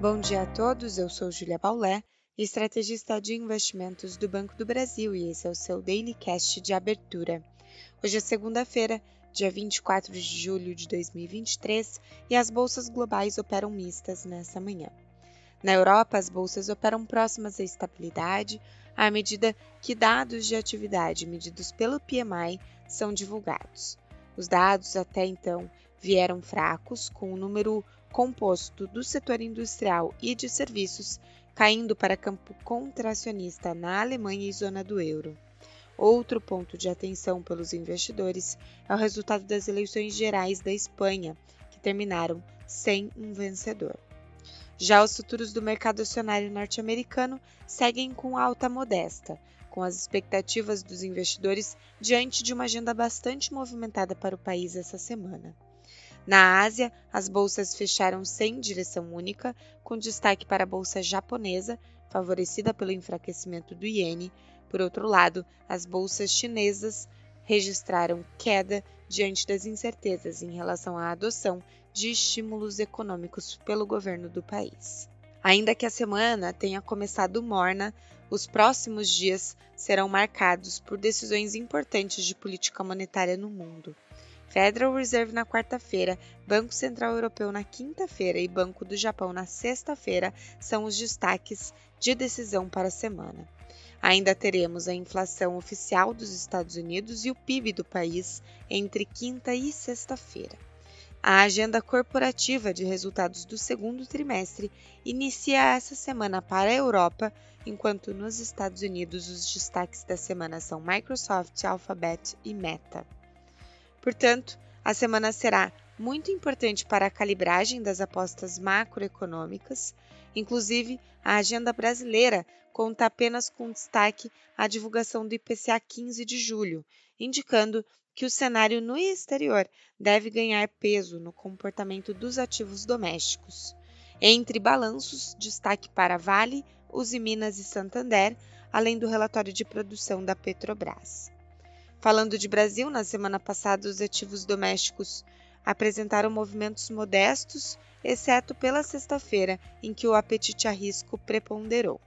Bom dia a todos, eu sou Julia Paulé, estrategista de investimentos do Banco do Brasil e esse é o seu Daily Cast de abertura. Hoje é segunda-feira, dia 24 de julho de 2023 e as bolsas globais operam mistas nessa manhã. Na Europa, as bolsas operam próximas à estabilidade à medida que dados de atividade medidos pelo PMI são divulgados. Os dados até então vieram fracos, com o número composto do setor industrial e de serviços caindo para campo contracionista na Alemanha e zona do euro. Outro ponto de atenção pelos investidores é o resultado das eleições gerais da Espanha, que terminaram sem um vencedor. Já os futuros do mercado acionário norte-americano seguem com alta modesta, com as expectativas dos investidores diante de uma agenda bastante movimentada para o país essa semana. Na Ásia, as bolsas fecharam sem direção única, com destaque para a bolsa japonesa, favorecida pelo enfraquecimento do iene. Por outro lado, as bolsas chinesas registraram queda diante das incertezas em relação à adoção de estímulos econômicos pelo governo do país. Ainda que a semana tenha começado morna, os próximos dias serão marcados por decisões importantes de política monetária no mundo. Federal Reserve na quarta-feira, Banco Central Europeu na quinta-feira e Banco do Japão na sexta-feira são os destaques de decisão para a semana. Ainda teremos a inflação oficial dos Estados Unidos e o PIB do país entre quinta e sexta-feira. A agenda corporativa de resultados do segundo trimestre inicia essa semana para a Europa, enquanto nos Estados Unidos os destaques da semana são Microsoft, Alphabet e Meta. Portanto, a semana será muito importante para a calibragem das apostas macroeconômicas, inclusive a agenda brasileira conta apenas com destaque a divulgação do IPCA 15 de julho, indicando que o cenário no exterior deve ganhar peso no comportamento dos ativos domésticos. Entre balanços, destaque para Vale, Usiminas e Santander, além do relatório de produção da Petrobras. Falando de Brasil, na semana passada os ativos domésticos apresentaram movimentos modestos, exceto pela sexta-feira, em que o apetite a risco preponderou.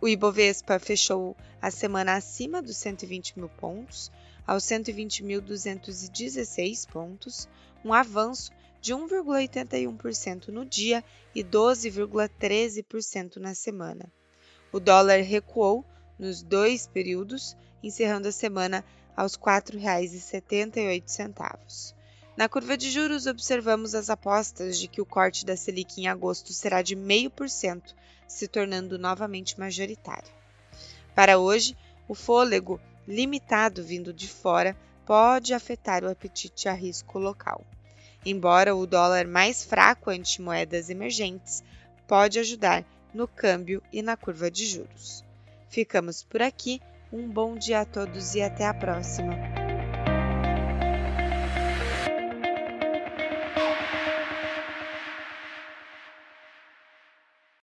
O Ibovespa fechou a semana acima dos 120 mil pontos, aos 120.216 pontos, um avanço de 1,81% no dia e 12,13% na semana. O dólar recuou nos dois períodos, encerrando a semana aos R$ 4,78. Na curva de juros, observamos as apostas de que o corte da Selic em agosto será de 0,5%, se tornando novamente majoritário. Para hoje, o fôlego limitado vindo de fora pode afetar o apetite a risco local. Embora o dólar mais fraco ante moedas emergentes pode ajudar no câmbio e na curva de juros. Ficamos por aqui. Um bom dia a todos e até a próxima!